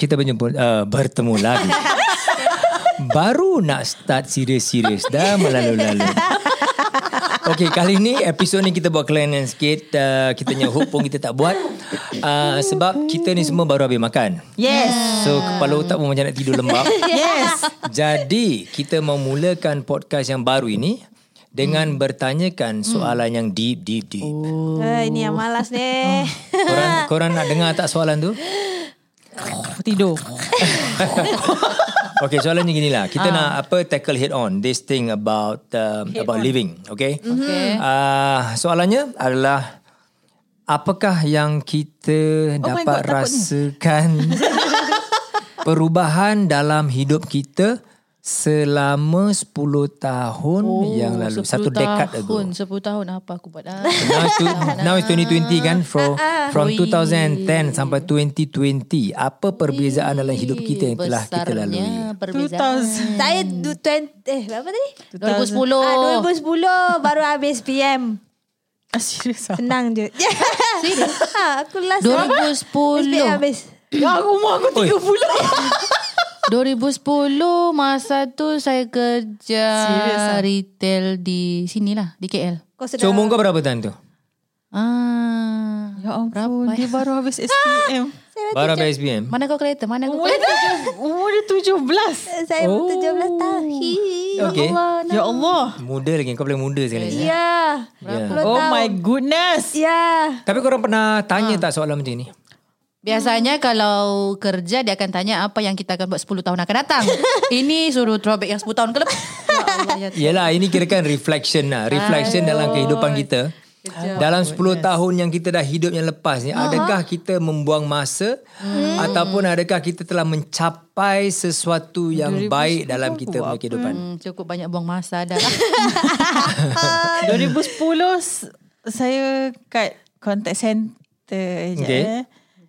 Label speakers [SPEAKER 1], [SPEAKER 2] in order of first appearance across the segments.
[SPEAKER 1] Kita berjumpa uh, bertemu lagi. Baru nak start serius-serius dah melalu-lalu. Okay, kali ni episod ni kita buat kelainan sikit. Uh, kita punya hook pun kita tak buat. Uh, sebab kita ni semua baru habis makan.
[SPEAKER 2] Yes.
[SPEAKER 1] So, kepala otak pun macam nak tidur lembab.
[SPEAKER 2] Yes.
[SPEAKER 1] Jadi, kita memulakan podcast yang baru ini dengan bertanyakan soalan yang deep, deep, deep.
[SPEAKER 2] Oh. Uh, ini yang malas ni.
[SPEAKER 1] Korang, korang nak dengar tak soalan tu?
[SPEAKER 2] Tidur.
[SPEAKER 1] Okay, soalannya gini lah. Kita nak apa tackle head on this thing about um, about living. Okay.
[SPEAKER 3] Okay.
[SPEAKER 1] Uh, soalannya adalah apakah yang kita
[SPEAKER 2] Oh
[SPEAKER 1] dapat
[SPEAKER 2] God,
[SPEAKER 1] rasakan perubahan dalam hidup kita selama 10 tahun yang lalu.
[SPEAKER 3] 10
[SPEAKER 1] Satu dekad ago.
[SPEAKER 3] tahun, 10 tahun apa aku buat ah.
[SPEAKER 1] Now it's, tu- now it's 2020 kan from from
[SPEAKER 3] Ui.
[SPEAKER 1] 2010 sampai 2020 apa perbezaan dalam hidup kita yang telah kita
[SPEAKER 3] Besarnya
[SPEAKER 1] lalui
[SPEAKER 3] Perbezaan.
[SPEAKER 2] Saya du, 20, eh berapa tadi?
[SPEAKER 3] 2010.
[SPEAKER 2] Ah, 2010 baru habis PM.
[SPEAKER 4] Ah, serius ah?
[SPEAKER 2] Senang je.
[SPEAKER 3] Serius?
[SPEAKER 2] ha, aku last
[SPEAKER 3] 2010.
[SPEAKER 2] SPM habis.
[SPEAKER 4] Ya, aku umur aku 30.
[SPEAKER 3] 2010 masa tu saya kerja
[SPEAKER 4] Serius ah?
[SPEAKER 3] retail di sinilah di KL.
[SPEAKER 2] Kau
[SPEAKER 1] So
[SPEAKER 2] sedang
[SPEAKER 1] umur kau berapa tahun tu?
[SPEAKER 3] Ah.
[SPEAKER 4] Ya ampun, dia baru habis SPM.
[SPEAKER 1] Baru habis SPM
[SPEAKER 3] Mana kau kereta? Mana kau
[SPEAKER 4] Umur
[SPEAKER 3] kereta?
[SPEAKER 4] umur dia 17.
[SPEAKER 2] saya
[SPEAKER 1] Oh.
[SPEAKER 2] 17 tahun.
[SPEAKER 1] Okay
[SPEAKER 4] Ya Allah.
[SPEAKER 1] Muda lagi Kau paling muda sekali
[SPEAKER 2] Ya.
[SPEAKER 1] Ya.
[SPEAKER 2] 10
[SPEAKER 4] Oh
[SPEAKER 2] tahun.
[SPEAKER 4] my goodness.
[SPEAKER 2] Ya.
[SPEAKER 1] Tapi korang pernah tanya tak soalan macam ni?
[SPEAKER 3] Biasanya kalau kerja dia akan tanya apa yang kita akan buat 10 tahun akan datang. Ini suruh throwback yang 10 tahun ke lepas. Ya Allah ya.
[SPEAKER 1] Yelah ini kira kan reflection lah Reflection dalam kehidupan kita dalam 10 tahun yang kita dah hidup yang lepas ni Adakah kita membuang masa Ataupun adakah kita telah mencapai sesuatu yang baik dalam kita punya kehidupan
[SPEAKER 3] Hmm, cukup banyak buang masa dah.
[SPEAKER 4] 2010 s- saya kat contact center je.
[SPEAKER 1] Okay.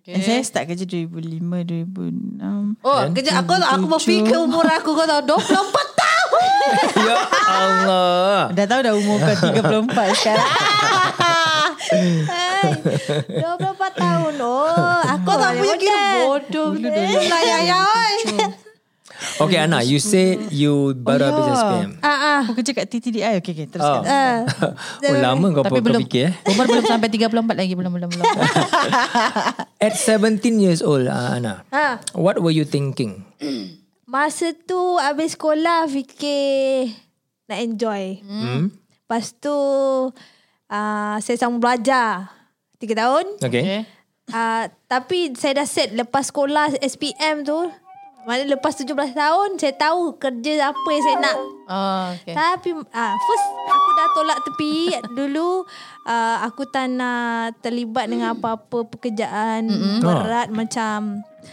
[SPEAKER 4] Okay. Saya start kerja 2005, 2006.
[SPEAKER 3] Oh, kejap aku aku berfikir umur aku kau tahu 24 tahun.
[SPEAKER 1] Ya Allah
[SPEAKER 4] Dah tahu dah umur kau 34 sekarang.
[SPEAKER 2] Hai. 24 tahun. Oh, aku
[SPEAKER 3] tak punya kira bodoh.
[SPEAKER 2] Layak ya oi.
[SPEAKER 1] Okay Ana You said you baru
[SPEAKER 4] Oh,
[SPEAKER 1] habis
[SPEAKER 4] ya.
[SPEAKER 1] SPM
[SPEAKER 2] Ah ah.
[SPEAKER 4] Aku kerja kat TTDI. Okay, okay. Teruskan.
[SPEAKER 1] Oh.
[SPEAKER 2] Ah.
[SPEAKER 1] Oh lama kau,
[SPEAKER 3] Tapi belum
[SPEAKER 1] fikir eh
[SPEAKER 3] Umur belum sampai 34 lagi belum belum belum.
[SPEAKER 1] At 17 years old uh, Ana
[SPEAKER 2] Ha.
[SPEAKER 1] What were you thinking?
[SPEAKER 2] Masa tu habis sekolah fikir nak enjoy.
[SPEAKER 1] Hmm?
[SPEAKER 2] Lepas tu uh, saya sambung belajar 3 tahun.
[SPEAKER 1] Okay,
[SPEAKER 3] Okay.
[SPEAKER 2] Uh, tapi saya dah set lepas sekolah SPM tu. Mana lepas 17 tahun saya tahu kerja apa yang saya nak.
[SPEAKER 3] Oh, okay.
[SPEAKER 2] Tapi uh, first aku dah tolak tepi dulu uh, aku tak nak terlibat dengan apa-apa pekerjaan mm-hmm. berat
[SPEAKER 1] Oh.
[SPEAKER 2] macam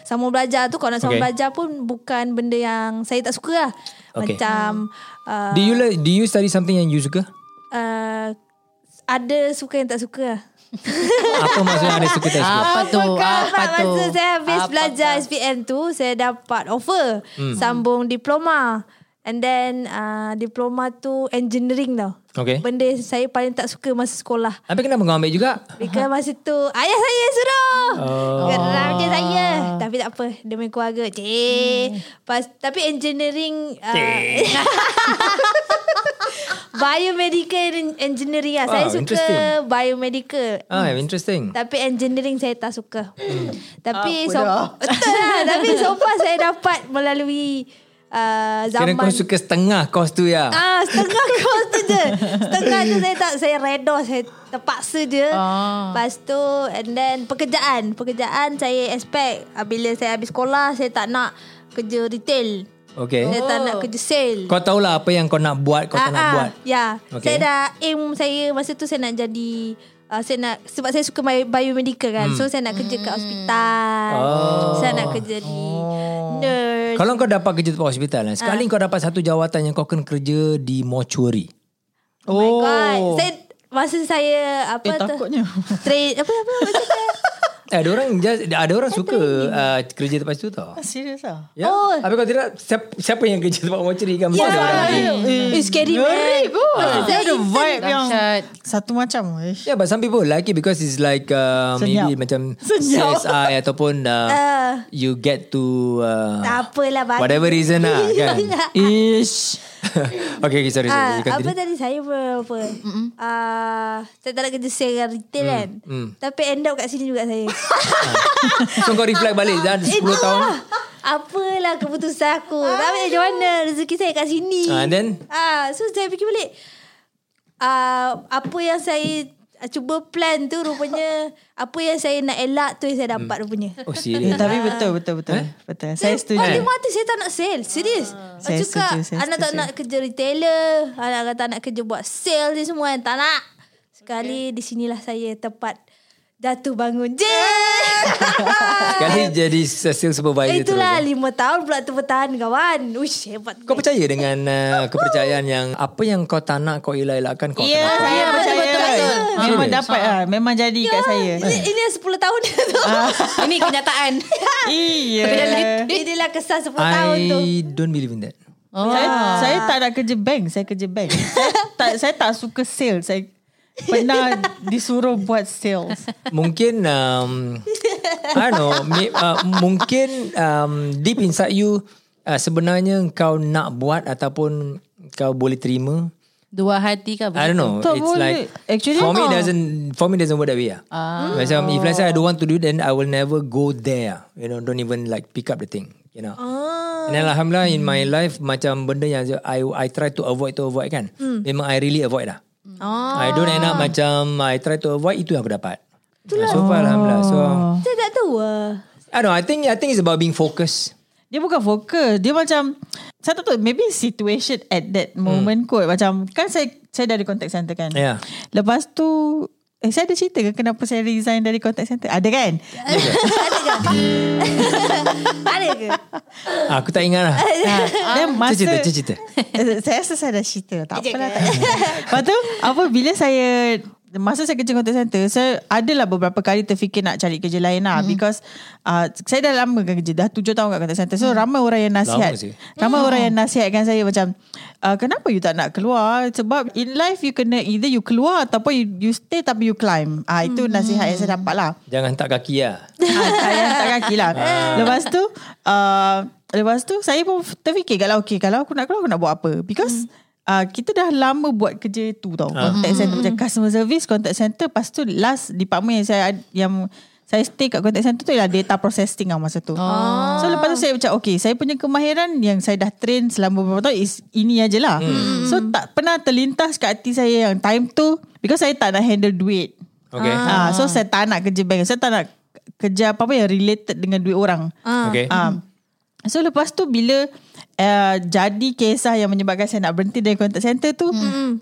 [SPEAKER 2] sama belajar tu kalau nak sama
[SPEAKER 1] Okay.
[SPEAKER 2] belajar pun bukan benda yang saya tak suka lah.
[SPEAKER 1] Okay.
[SPEAKER 2] Macam uh,
[SPEAKER 1] Do you like, do you study something yang you suka?
[SPEAKER 2] uh, ada suka yang tak suka lah.
[SPEAKER 1] Apa maksudnya ada suka tak suka?
[SPEAKER 3] Apa tu? Apa
[SPEAKER 2] Mak,
[SPEAKER 3] tu?
[SPEAKER 2] Masa saya habis
[SPEAKER 3] Apa
[SPEAKER 2] belajar
[SPEAKER 3] tu?
[SPEAKER 2] SPM tu Saya dapat offer
[SPEAKER 1] Hmm.
[SPEAKER 2] Sambung diploma And then uh, Diploma tu Engineering tau.
[SPEAKER 1] Okay.
[SPEAKER 2] Benda yang saya paling tak suka Masa sekolah.
[SPEAKER 1] Tapi kenapa kau ambil juga?
[SPEAKER 2] Because masa tu Ayah saya suruh.
[SPEAKER 1] Oh.
[SPEAKER 2] Geram je saya. Tapi tak apa Demi keluarga Cik. Pas, Tapi engineering uh, Biomedical engineering lah. Saya
[SPEAKER 1] Wow,
[SPEAKER 2] suka
[SPEAKER 1] interesting.
[SPEAKER 2] Biomedical.
[SPEAKER 1] Ah, interesting.
[SPEAKER 2] tapi engineering saya tak suka. Tapi
[SPEAKER 4] Apa
[SPEAKER 2] so, betul lah. Tapi so far saya dapat melalui uh,
[SPEAKER 1] Kira
[SPEAKER 2] zaman.
[SPEAKER 1] kau suka setengah kos tu ya?
[SPEAKER 2] Ah, setengah kos tu je. Setengah tu saya tak saya redha, saya terpaksa je.
[SPEAKER 3] Ah.
[SPEAKER 2] Lepas tu and then pekerjaan. Pekerjaan saya expect ah, bila saya habis sekolah saya tak nak kerja retail.
[SPEAKER 1] Okay.
[SPEAKER 2] Saya tak nak kerja sale.
[SPEAKER 1] Kau tahulah apa yang kau nak buat, kau tak nak
[SPEAKER 2] Ah, ah,
[SPEAKER 1] buat.
[SPEAKER 2] Ya.
[SPEAKER 1] Okay.
[SPEAKER 2] Saya dah aim saya masa tu saya nak jadi uh, saya nak sebab saya suka bio- biomedical kan. So saya nak kerja kat hospital.
[SPEAKER 1] Hmm. Oh.
[SPEAKER 2] Saya nak kerja di nurse.
[SPEAKER 1] Kalau kau dapat kerja tempat hospital kan, sekali kau dapat satu jawatan yang kau kena kerja di mortuary.
[SPEAKER 2] oh my god. Saya masa saya apa
[SPEAKER 4] Eh,
[SPEAKER 2] tu?
[SPEAKER 4] takutnya.
[SPEAKER 2] Train apa apa?
[SPEAKER 1] Eh, ada orang just, ada orang suka uh, kerja tempat situ tau.
[SPEAKER 4] Ah, Serius ah.
[SPEAKER 1] Ya.
[SPEAKER 2] Oh.
[SPEAKER 1] Tapi kalau tidak siapa, siapa yang kerja tempat mortuary kan mesti
[SPEAKER 2] Ya,
[SPEAKER 1] ada orang lain.
[SPEAKER 2] It's scary man.
[SPEAKER 4] Ngeri kot.
[SPEAKER 2] Ah.
[SPEAKER 4] Dia ada vibe yang
[SPEAKER 3] Dahsyat.
[SPEAKER 4] satu macam. Ish.
[SPEAKER 1] Yeah, but some people like it because it's like uh,
[SPEAKER 4] Senyap.
[SPEAKER 1] maybe macam
[SPEAKER 4] Senyap.
[SPEAKER 1] CSI ataupun uh,
[SPEAKER 2] Ah.
[SPEAKER 1] you get to uh,
[SPEAKER 2] Tak apalah bagi.
[SPEAKER 1] whatever reason lah kan.
[SPEAKER 4] Ish.
[SPEAKER 1] okay, okay, sorry, sorry. You
[SPEAKER 2] apa tadi saya pun apa? Ah, saya tak nak kerja dengan retail
[SPEAKER 1] Mm,
[SPEAKER 2] kan. Tapi end up kat sini juga saya.
[SPEAKER 1] So kau reflect balik dah 10
[SPEAKER 2] Itu
[SPEAKER 1] tahun.
[SPEAKER 2] lah. Apalah keputusan aku. Tapi macam mana rezeki saya kat sini.
[SPEAKER 1] Ah, then?
[SPEAKER 2] Ah, so saya fikir balik. Ah, apa yang saya cuba plan tu rupanya apa yang saya nak elak tu yang saya dapat rupanya.
[SPEAKER 1] Oh,
[SPEAKER 4] Eh,
[SPEAKER 1] serius.
[SPEAKER 4] tapi betul betul betul. Betul. Saya setuju.
[SPEAKER 2] Paling mati saya tak nak sale. Serius.
[SPEAKER 4] Saya
[SPEAKER 2] Saya cakap
[SPEAKER 4] setuju, saya
[SPEAKER 2] anak tak
[SPEAKER 4] setuju.
[SPEAKER 2] nak kerja retailer. Anak kata nak kerja buat sale ni semua. Tak nak. Sekali di sinilah saya tepat jatuh bangun. Je.
[SPEAKER 1] Sekali jadi sales supervisor
[SPEAKER 2] Itulah
[SPEAKER 1] terus.
[SPEAKER 2] lima tahun pula tu bertahan kawan. Uish hebat.
[SPEAKER 1] Kau percaya dengan uh, kepercayaan yang apa yang kau tak nak kau elak-elakkan kau
[SPEAKER 4] Ya,
[SPEAKER 1] akan dapat?
[SPEAKER 4] saya
[SPEAKER 2] betul,
[SPEAKER 4] percaya.
[SPEAKER 2] betul, betul.
[SPEAKER 4] Memang
[SPEAKER 1] Serius?
[SPEAKER 4] dapat ah. Memang jadi kat saya.
[SPEAKER 2] Ini, ini yang 10 tahun tu.
[SPEAKER 3] Ini kenyataan.
[SPEAKER 4] Iya.
[SPEAKER 2] Inilah kesan 10 tahun tu.
[SPEAKER 1] I don't believe in that.
[SPEAKER 3] Oh.
[SPEAKER 4] Saya, saya tak nak kerja bank, saya kerja bank. saya tak saya tak suka sales. Saya pernah disuruh buat sales.
[SPEAKER 1] Mungkin um, I don't know may, uh, Mungkin um, Deep inside you uh, Sebenarnya kau nak buat Ataupun Kau boleh terima
[SPEAKER 3] Dua hati kah?
[SPEAKER 1] I don't know
[SPEAKER 4] Tak
[SPEAKER 1] It's
[SPEAKER 4] boleh.
[SPEAKER 1] like
[SPEAKER 4] Actually,
[SPEAKER 1] For me
[SPEAKER 4] ah.
[SPEAKER 1] doesn't For me doesn't work that way lah. Macam if let's say I don't want to do Then I will never go there You know Don't even like Pick up the thing You know And then Alhamdulillah In my life Macam benda yang I I try to avoid to avoid kan Memang I really avoid lah
[SPEAKER 2] Oh.
[SPEAKER 1] I don't end up macam I try to avoid Itu yang aku dapat So far Alhamdulillah So
[SPEAKER 2] Saya tak tahu lah.
[SPEAKER 1] I don't know. I think I think it's about being focused.
[SPEAKER 4] Dia bukan fokus. Dia macam saya tak tahu maybe situation at that moment kot. Macam kan saya saya dari contact center kan.
[SPEAKER 1] Yeah.
[SPEAKER 4] Lepas tu Eh saya ada cerita ke kenapa saya resign dari contact center? Ada kan?
[SPEAKER 2] Ada ke? Ada ke?
[SPEAKER 1] Ah, aku tak ingat lah.
[SPEAKER 4] Dan masa
[SPEAKER 1] Cerita, cerita, cerita.
[SPEAKER 4] Eh, Saya rasa saya dah cerita Tak apalah tak Lepas tu Apa bila saya Masa saya kerja contact center Saya adalah beberapa kali terfikir Nak cari kerja lain lah
[SPEAKER 1] Hmm.
[SPEAKER 4] Because uh, Saya dah lama kan kerja Dah tujuh tahun kat contact center So ramai orang yang nasihat
[SPEAKER 1] Hmm. Lama.
[SPEAKER 4] Ramai orang yang nasihatkan saya Macam uh, Kenapa you tak nak keluar Sebab in life You kena Either you keluar Ataupun you, you stay Tapi you climb ah, Itu
[SPEAKER 1] Hmm.
[SPEAKER 4] nasihat yang saya dapat lah
[SPEAKER 1] Jangan tak kaki lah.
[SPEAKER 4] Ah, saya tak kaki lah. Lepas tu, uh, lepas tu saya pun terfikir kalau okay, kalau aku nak keluar aku nak buat apa? Because uh, kita dah lama buat kerja tu tau. Contact center macam customer service, contact center. Lepas tu last department yang saya yang saya stay kat contact center tu ialah data processing lah masa tu. Oh. So lepas tu saya macam okay, saya punya kemahiran yang saya dah train selama beberapa tahun is ini aje lah. So tak pernah terlintas kat hati saya yang time tu because saya tak nak handle duit.
[SPEAKER 1] Okay.
[SPEAKER 4] Ah. so saya tak nak kerja bank. Saya tak nak kerja apa-apa yang related dengan duit orang.
[SPEAKER 1] Okay.
[SPEAKER 4] Ah. So lepas tu bila uh, jadi kisah yang menyebabkan saya nak berhenti dari contact center tu,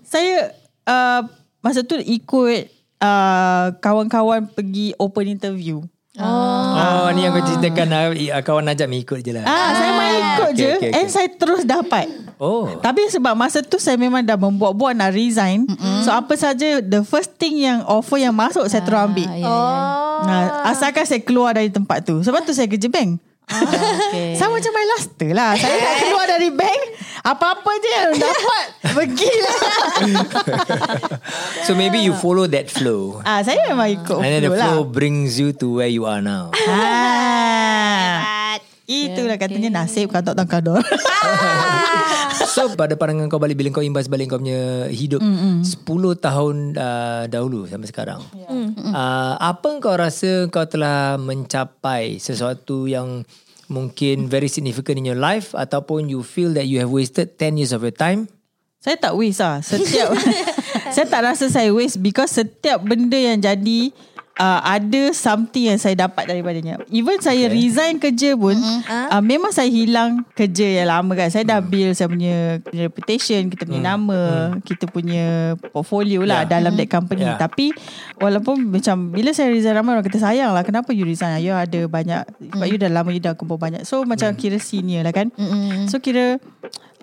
[SPEAKER 4] saya uh, masa tu ikut uh, kawan-kawan pergi open interview.
[SPEAKER 1] Oh, ni yang kau ceritakan ah, ah, kawan Najam ikut je lah.
[SPEAKER 4] Ah, saya main ikut
[SPEAKER 1] Okay,
[SPEAKER 4] je
[SPEAKER 1] okay,
[SPEAKER 4] and
[SPEAKER 1] okay.
[SPEAKER 4] saya terus dapat.
[SPEAKER 1] Oh.
[SPEAKER 4] Tapi sebab masa tu saya memang dah membuat-buat nak resign. So apa saja the first thing yang offer yang masuk saya terus ambil.
[SPEAKER 3] Ah, ya, ya.
[SPEAKER 2] Oh.
[SPEAKER 4] Nah, asalkan saya keluar dari tempat tu. Sebab tu saya kerja bank.
[SPEAKER 3] Okay.
[SPEAKER 4] Sama macam my luster lah. Saya nak keluar dari bank. Apa-apa je yang dapat. Pergilah.
[SPEAKER 1] So maybe you follow that flow.
[SPEAKER 4] ah, saya memang ikut
[SPEAKER 1] And then the
[SPEAKER 4] flow
[SPEAKER 1] flow
[SPEAKER 4] lah.
[SPEAKER 1] brings you to where you are now.
[SPEAKER 4] Ah. Itulah katanya nasib kau tak tahu kador.
[SPEAKER 1] So pada pandangan kau balik bila kau imbas balik kau punya hidup mm 10 tahun uh, dahulu sampai sekarang. Uh, apa kau rasa kau telah mencapai sesuatu yang mungkin very significant in your life ataupun you feel that you have wasted 10 years of your time?
[SPEAKER 4] saya tak waste lah. Setiap saya tak rasa saya waste because setiap benda yang jadi uh, ada something yang saya dapat daripadanya. Even saya okay. resign kerja pun uh, memang saya hilang kerja yang lama kan. Saya dah build saya punya reputation, kita punya nama, kita punya portfolio lah
[SPEAKER 1] Yeah.
[SPEAKER 4] dalam that company.
[SPEAKER 1] Yeah.
[SPEAKER 4] Tapi walaupun macam bila saya resign ramai orang kata sayang lah kenapa you resign? You ada banyak sebab you dah lama you dah kumpul banyak. So macam kira senior lah kan. So kira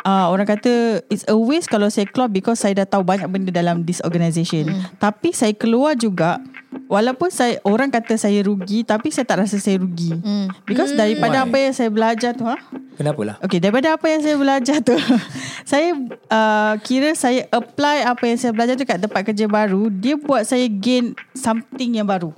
[SPEAKER 4] uh, orang kata it's a waste kalau saya keluar because saya dah tahu banyak benda dalam this organisation. Mm. Tapi saya keluar juga walaupun saya orang kata saya rugi tapi saya tak rasa saya rugi.
[SPEAKER 3] Hmm.
[SPEAKER 4] Because daripada
[SPEAKER 1] Why?
[SPEAKER 4] apa yang saya belajar tu ha.
[SPEAKER 1] Kenapa lah?
[SPEAKER 4] Okay, daripada apa yang saya belajar tu, saya uh, kira saya apply apa yang saya belajar tu kat tempat kerja baru, dia buat saya gain something yang baru.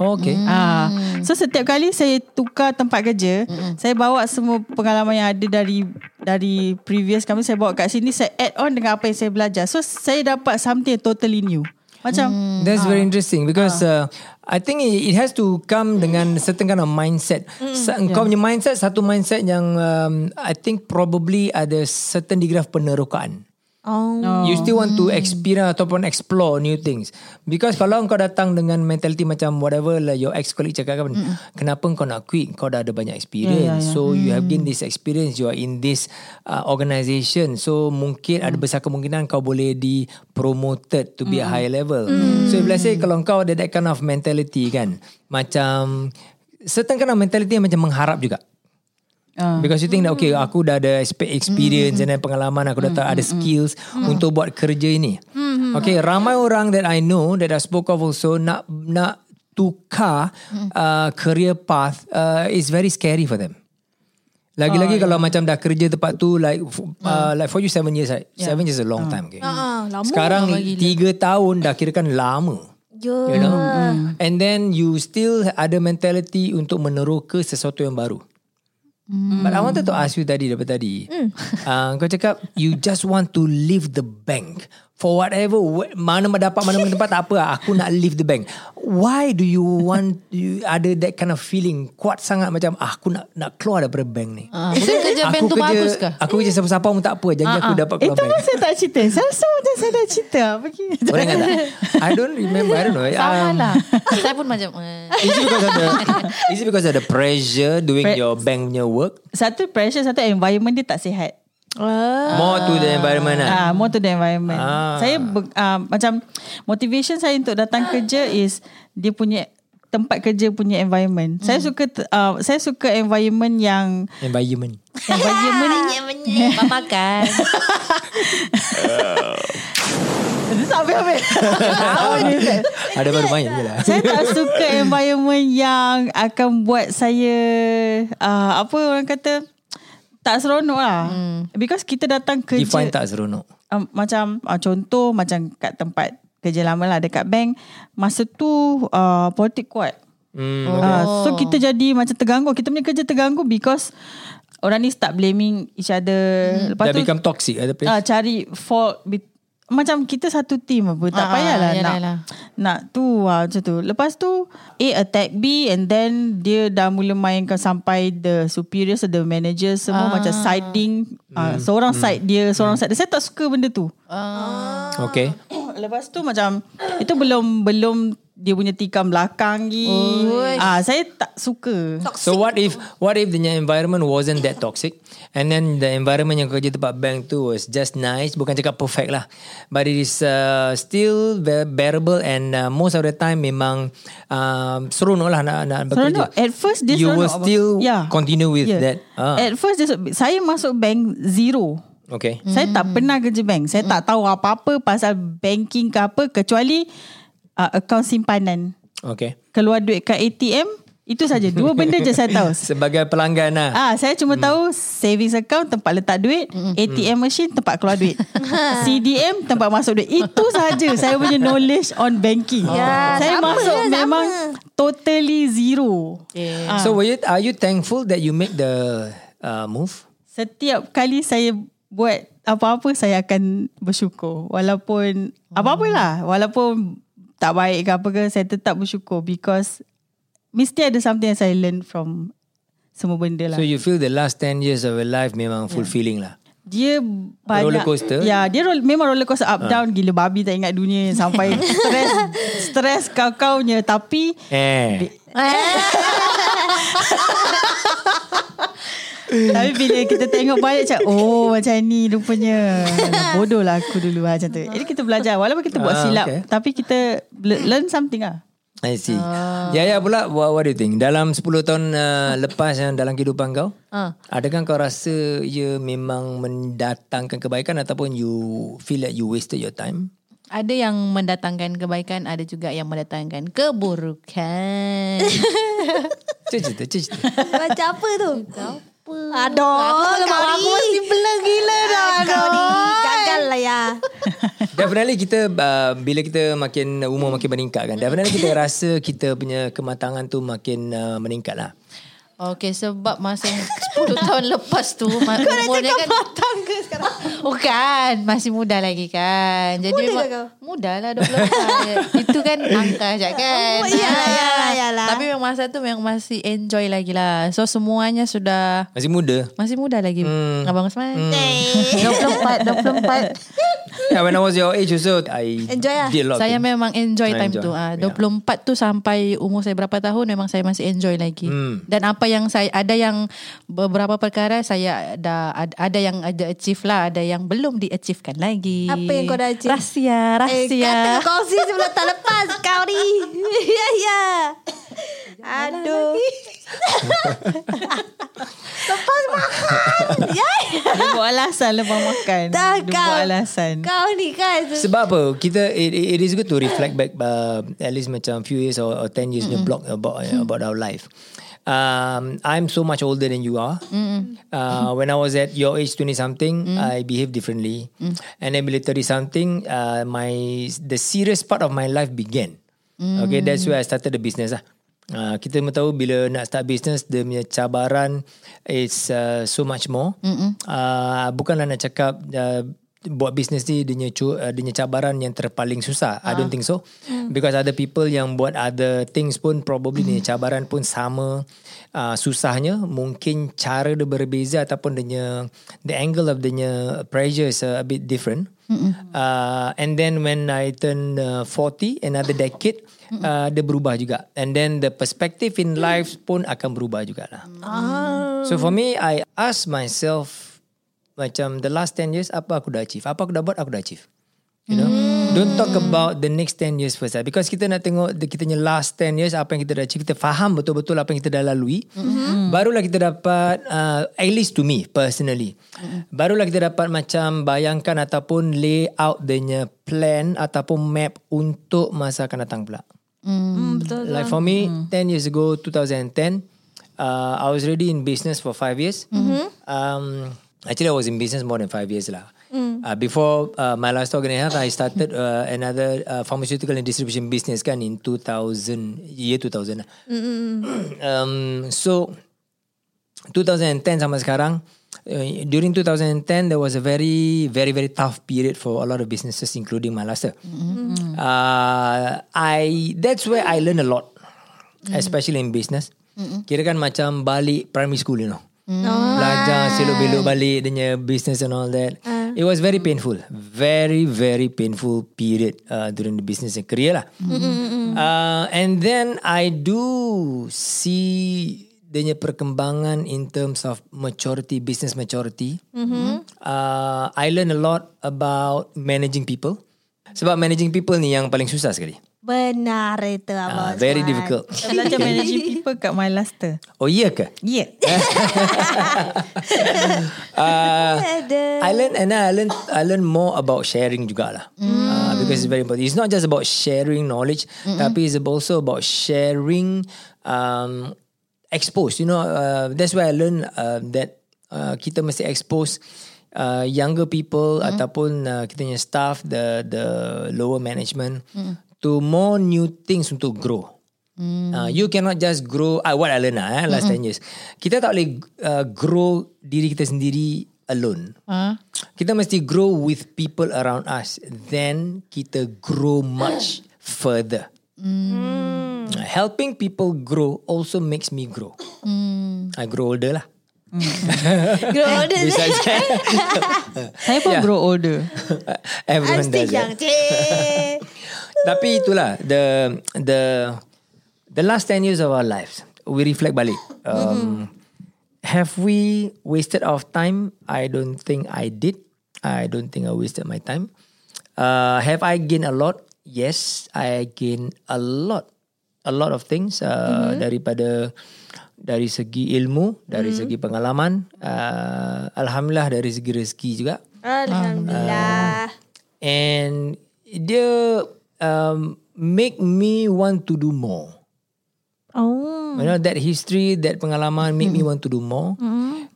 [SPEAKER 1] Oh, okay.
[SPEAKER 3] Hmm.
[SPEAKER 4] Ah, so setiap kali saya tukar tempat kerja, saya bawa semua pengalaman yang ada dari dari previous kami saya bawa kat sini, saya add on dengan apa yang saya belajar. So saya dapat something totally new. Macam
[SPEAKER 1] That's very interesting because uh, I think it, it has to come dengan certain kind of mindset. Sa- Kau punya mindset satu mindset yang um, I think probably ada certain degree of penerokaan.
[SPEAKER 2] Oh.
[SPEAKER 1] You still want to experience ataupun explore new things. Because kalau kau datang dengan mentality macam whatever lah your ex colleague cakap kan, kenapa kau nak quit? Kau dah ada banyak experience. So you have gained this experience. You are in this uh, organisation. So mungkin ada besar kemungkinan kau boleh di promoted to be a higher level. So if let's say kalau kau ada that kind of mentality kan, macam certain kind of mentality yang macam mengharap juga.
[SPEAKER 4] Uh,
[SPEAKER 1] Because you think that okay aku dah ada expe- experience and then pengalaman aku dah tak ada skills untuk buat kerja ini. Okay, ramai orang that I know that I spoke of also nak nak tukar uh, career path uh, is very scary for them. Lagi-lagi kalau macam dah kerja tempat tu like f- uh, like for you seven years right? Seven years is a long time. Okay.
[SPEAKER 2] Ah, lama.
[SPEAKER 1] Sekarang tiga tahun dah kira kan lama.
[SPEAKER 2] Yo.
[SPEAKER 1] You know And then you still ada mentality Untuk meneroka sesuatu yang baru But I wanted to ask you tadi Daripada tadi. Uh, Kau cakap You just want to leave the bank For whatever wh- Mana dapat Mana-mana tempat Tak apa lah, Aku nak leave the bank Why do you want you Ada that kind of feeling Kuat sangat macam ah, Aku nak nak keluar daripada bank ni
[SPEAKER 3] Ah, Mungkin kerja bank tu bagus ke?
[SPEAKER 1] Aku kerja siapa-siapa pun tak apa Janji aku dapat keluar
[SPEAKER 4] itu
[SPEAKER 1] bank
[SPEAKER 4] pun saya tak cerita. Saya rasa macam saya dah cerita. Pergi.
[SPEAKER 1] Boleh ingat tak I don't remember I don't know
[SPEAKER 3] Sama
[SPEAKER 1] Um,
[SPEAKER 3] lah Saya pun macam eh.
[SPEAKER 1] Is it because of the Is it because of the pressure Doing
[SPEAKER 4] Pre-
[SPEAKER 1] your bank punya work
[SPEAKER 4] Satu pressure, satu environment dia tak sihat.
[SPEAKER 2] Ah.
[SPEAKER 1] More to the environment lah
[SPEAKER 4] Ah, more to the environment.
[SPEAKER 1] Ah.
[SPEAKER 4] Saya ah, macam motivation saya untuk datang kerja is dia punya tempat kerja punya environment. Saya suka t- ah, saya suka environment yang
[SPEAKER 1] Environment
[SPEAKER 4] environment
[SPEAKER 3] Abang makan
[SPEAKER 4] Sampai habis. Tahu ni Ustaz.
[SPEAKER 1] Ada baru main je lah
[SPEAKER 4] Saya tak suka environment yang akan buat saya uh, apa orang kata tak seronok lah. Because kita datang kerja
[SPEAKER 1] Define tak seronok
[SPEAKER 4] um, macam uh, contoh macam kat tempat kerja lama lah dekat bank masa tu uh, politik kuat.
[SPEAKER 1] hmm.
[SPEAKER 4] Oh. Uh, so kita jadi macam terganggu. Kita punya kerja terganggu because orang ni start blaming each other. Hmm. Lepas
[SPEAKER 1] Dah
[SPEAKER 4] tu
[SPEAKER 1] become toxic ada place
[SPEAKER 4] uh, cari fault macam kita satu team apa tak
[SPEAKER 3] Ah,
[SPEAKER 4] payahlah
[SPEAKER 3] yalah,
[SPEAKER 4] nak
[SPEAKER 3] yalah.
[SPEAKER 4] nak tu ah, macam tu. Lepas tu A attack B and then dia dah mula mainkan sampai the superiors the manager semua
[SPEAKER 3] Ah.
[SPEAKER 4] macam siding ah, seorang side dia seorang side dia. Saya tak suka benda tu.
[SPEAKER 3] Ah.
[SPEAKER 1] Okay.
[SPEAKER 4] Lepas tu macam itu belum belum dia punya tikam belakang lagi.
[SPEAKER 3] Oi.
[SPEAKER 4] Ah saya tak suka.
[SPEAKER 1] So what if What if the environment wasn't that toxic And then the environment yang kerja tempat bank tu Was just nice Bukan cakap perfect lah But it is uh, Still be- bearable And uh, most of the time Memang um, Seronok lah nak, nak bekerja
[SPEAKER 4] Seronok. At first dia
[SPEAKER 1] You will still
[SPEAKER 4] Yeah.
[SPEAKER 1] Continue with
[SPEAKER 4] Yeah.
[SPEAKER 1] that ah.
[SPEAKER 4] At first dia, saya masuk bank zero.
[SPEAKER 1] Okay
[SPEAKER 4] Saya tak pernah kerja bank. Saya tak tahu apa-apa pasal banking ke apa kecuali uh, akaun simpanan.
[SPEAKER 1] Okay
[SPEAKER 4] Keluar duit kat ATM, itu saja. Dua benda je saya tahu.
[SPEAKER 1] Sebagai pelanggan lah
[SPEAKER 4] Ah, saya cuma tahu savings account tempat letak duit, ATM machine tempat keluar duit. CDM tempat masuk duit. Itu saja saya punya knowledge on banking.
[SPEAKER 2] Ya,
[SPEAKER 4] saya
[SPEAKER 2] sama,
[SPEAKER 4] masuk
[SPEAKER 2] sama.
[SPEAKER 4] memang totally zero.
[SPEAKER 3] Okay.
[SPEAKER 4] Ah.
[SPEAKER 1] So were you, are you thankful That you make the uh, Move
[SPEAKER 4] Setiap kali saya buat apa-apa saya akan bersyukur. Walaupun apa-apalah, walaupun tak baik ke apa ke saya tetap bersyukur because mesti ada something yang saya learn from semua benda lah.
[SPEAKER 1] So you feel the last 10 years of your life Memang fulfilling lah?
[SPEAKER 4] Dia banyak
[SPEAKER 1] Roller coaster?
[SPEAKER 4] Ya dia roll, memang roller coaster up down. Gila babi tak ingat dunia Sampai stres Stres kau-kaunya. Tapi
[SPEAKER 1] Eh
[SPEAKER 4] Tapi bila kita tengok balik macam Oh macam ni rupanya Bodoh lah aku dulu lah, Macam tu Jadi kita belajar Walaupun kita buat
[SPEAKER 1] Ah,
[SPEAKER 4] silap
[SPEAKER 1] okay.
[SPEAKER 4] Tapi kita le- Learn something lah
[SPEAKER 1] I see. Ya ya pula what, what do you think? Dalam 10 tahun uh, lepas yang dalam kehidupan kau,
[SPEAKER 3] Ah.
[SPEAKER 1] adakah kau rasa ia memang mendatangkan kebaikan ataupun you feel like you wasted your time?
[SPEAKER 3] ada yang mendatangkan kebaikan, ada juga yang mendatangkan keburukan.
[SPEAKER 1] Cerita, cerita.
[SPEAKER 2] Macam apa tu?
[SPEAKER 3] Apa?
[SPEAKER 2] Aduh,
[SPEAKER 3] Aku masih
[SPEAKER 2] blur gila dah. Kau ni gagal lah ya.
[SPEAKER 1] Definitely kita uh, bila kita makin umur makin meningkat kan. Definitely kita rasa kita punya kematangan tu makin uh, meningkat lah.
[SPEAKER 3] Okay, sebab masa yang 10 tahun lepas tu ma- umurnya kan
[SPEAKER 2] matang ke sekarang?
[SPEAKER 3] Bukan, masih muda lagi kan. Jadi
[SPEAKER 2] Muda
[SPEAKER 3] memang
[SPEAKER 2] ke kau?
[SPEAKER 3] muda lah 24. Itu kan angka je kan.
[SPEAKER 2] Oh, iyalah,
[SPEAKER 3] Ah.
[SPEAKER 2] iyalah, iyalah.
[SPEAKER 3] Tapi memang masa tu memang masih enjoy lagi lah. So semuanya sudah
[SPEAKER 1] Masih muda.
[SPEAKER 3] masih muda lagi.
[SPEAKER 1] Hmm.
[SPEAKER 3] Abang Osman.
[SPEAKER 2] Eh.
[SPEAKER 3] 24, 24.
[SPEAKER 1] Yeah, when I was your age also, I
[SPEAKER 2] Enjoy lah.
[SPEAKER 1] did a lot.
[SPEAKER 3] Saya
[SPEAKER 1] things.
[SPEAKER 3] memang enjoy
[SPEAKER 1] I
[SPEAKER 3] time
[SPEAKER 1] enjoy,
[SPEAKER 3] tu. Ah,
[SPEAKER 1] yeah.
[SPEAKER 3] 24 tu sampai umur saya berapa tahun memang saya masih enjoy lagi.
[SPEAKER 1] Hmm.
[SPEAKER 3] Dan apa yang saya ada yang beberapa perkara saya ada ada yang ada achieve lah, ada yang belum di-achievekan lagi.
[SPEAKER 2] Apa yang kau dah achieve?
[SPEAKER 3] Rahsia,
[SPEAKER 2] Eh,
[SPEAKER 3] rahsia.
[SPEAKER 2] kata kau kongsi sebelum tak lepas kau ni. Ya, ya. Aduh. lepas makan. Ya.
[SPEAKER 4] Dia buat alasan lepas makan.
[SPEAKER 2] Tak
[SPEAKER 4] Dia
[SPEAKER 2] kau.
[SPEAKER 4] buat alasan.
[SPEAKER 2] Kau ni kan.
[SPEAKER 1] Sebab apa? Kita it, it is good to reflect back uh, at least macam few years or, or 10 years mm-hmm. block about about our life. Um, I'm so much older than you are. Mm-hmm. Uh, when I was at your age, 20 something, mm-hmm. I behaved differently. Mm-hmm. And then 30 something, uh, my the serious part of my life began. Mm-hmm. Okay, that's where I started the business lah. Uh, kita memang tahu bila nak start business dia punya cabaran is uh, so much more. Mm-hmm. Uh, bukanlah nak cakap uh, buat bisnes ni dia punya cu- uh, dia punya cabaran yang terpaling susah. I don't think so. Because other people yang buat other things pun probably dia punya cabaran pun sama uh, susahnya. Mungkin cara dia berbeza ataupun dia punya the angle of dia punya pressure is a, a bit different. Uh, and then when I turn uh, 40 another decade uh, dia berubah juga. And then the perspective in life pun akan berubah jugalah. So for me I ask myself macam the last 10 years apa aku dah achieve apa aku dah buat aku dah achieve you know mm. don't talk about the next 10 years first lah. because kita nak tengok the, kita punya last 10 years apa yang kita dah achieve kita faham betul-betul apa yang kita dah lalui mm-hmm. barulah kita dapat uh, at least to me personally mm-hmm. barulah kita dapat macam bayangkan ataupun lay out the plan ataupun map untuk masa akan datang pula
[SPEAKER 2] Hmm, betul.
[SPEAKER 1] Like for me, 10 years ago, 2010, uh, I was already in business for five years. Um, actually, I was in business more than five years lah. Uh, before uh, my last organization, I started uh, another uh, pharmaceutical and distribution business kan in 2000, year 2000 lah. um, so, 2010 sampai sekarang, uh, during 2010 there was a very very very tough period for a lot of businesses including my. Uh, I that's where I learn a lot, especially in business. Kira kan macam balik primary school you know. Belajar selok belok balik dengan business and all that. It was very painful. Very, very painful period uh, during the business and career lah. Uh, and then I do see dia perkembangan in terms of maturity, business maturity. Uh, I learn a lot about managing people. Sebab managing people ni yang paling susah sekali.
[SPEAKER 2] Benar itu
[SPEAKER 1] Uh,
[SPEAKER 2] Abang
[SPEAKER 1] very
[SPEAKER 2] Osman.
[SPEAKER 1] difficult.
[SPEAKER 4] Belajar managing people kat my luster.
[SPEAKER 1] Oh iya ke?
[SPEAKER 4] Yeah.
[SPEAKER 1] Uh. I learn and I learn I learn more about sharing jugalah. Uh, because it's very important. It's not just about sharing knowledge, tapi it's also about sharing um, expose. You know, uh, that's why I learn uh, that uh, kita mesti expose uh, younger people ataupun uh, kita punya staff, the the lower management to more new things untuk grow. Uh, you cannot just grow uh, what I learn lah, eh, last 10 years. Kita tak boleh uh, grow diri kita sendiri alone.
[SPEAKER 3] Ah.
[SPEAKER 1] Kita mesti grow with people around us. Then kita grow much further. Uh, helping people grow also makes me grow. I grow older lah.
[SPEAKER 2] Grow older
[SPEAKER 1] je.
[SPEAKER 4] Saya pun
[SPEAKER 1] Yeah.
[SPEAKER 4] grow older.
[SPEAKER 2] I'm
[SPEAKER 1] Everyone
[SPEAKER 2] still
[SPEAKER 1] does
[SPEAKER 2] young.
[SPEAKER 1] Tapi itulah the the the last 10 years of our lives. We reflect balik. Um, Have we wasted our time? I don't think I did. I don't think I wasted my time. Uh, have I gained a lot? Yes, I gained a lot, a lot of things uh, daripada dari segi ilmu, dari segi pengalaman. Uh, Alhamdulillah dari segi rezeki juga.
[SPEAKER 2] Alhamdulillah.
[SPEAKER 1] And dia um, make me want to do more.
[SPEAKER 2] Oh.
[SPEAKER 1] You know that history, that pengalaman make me want to do more.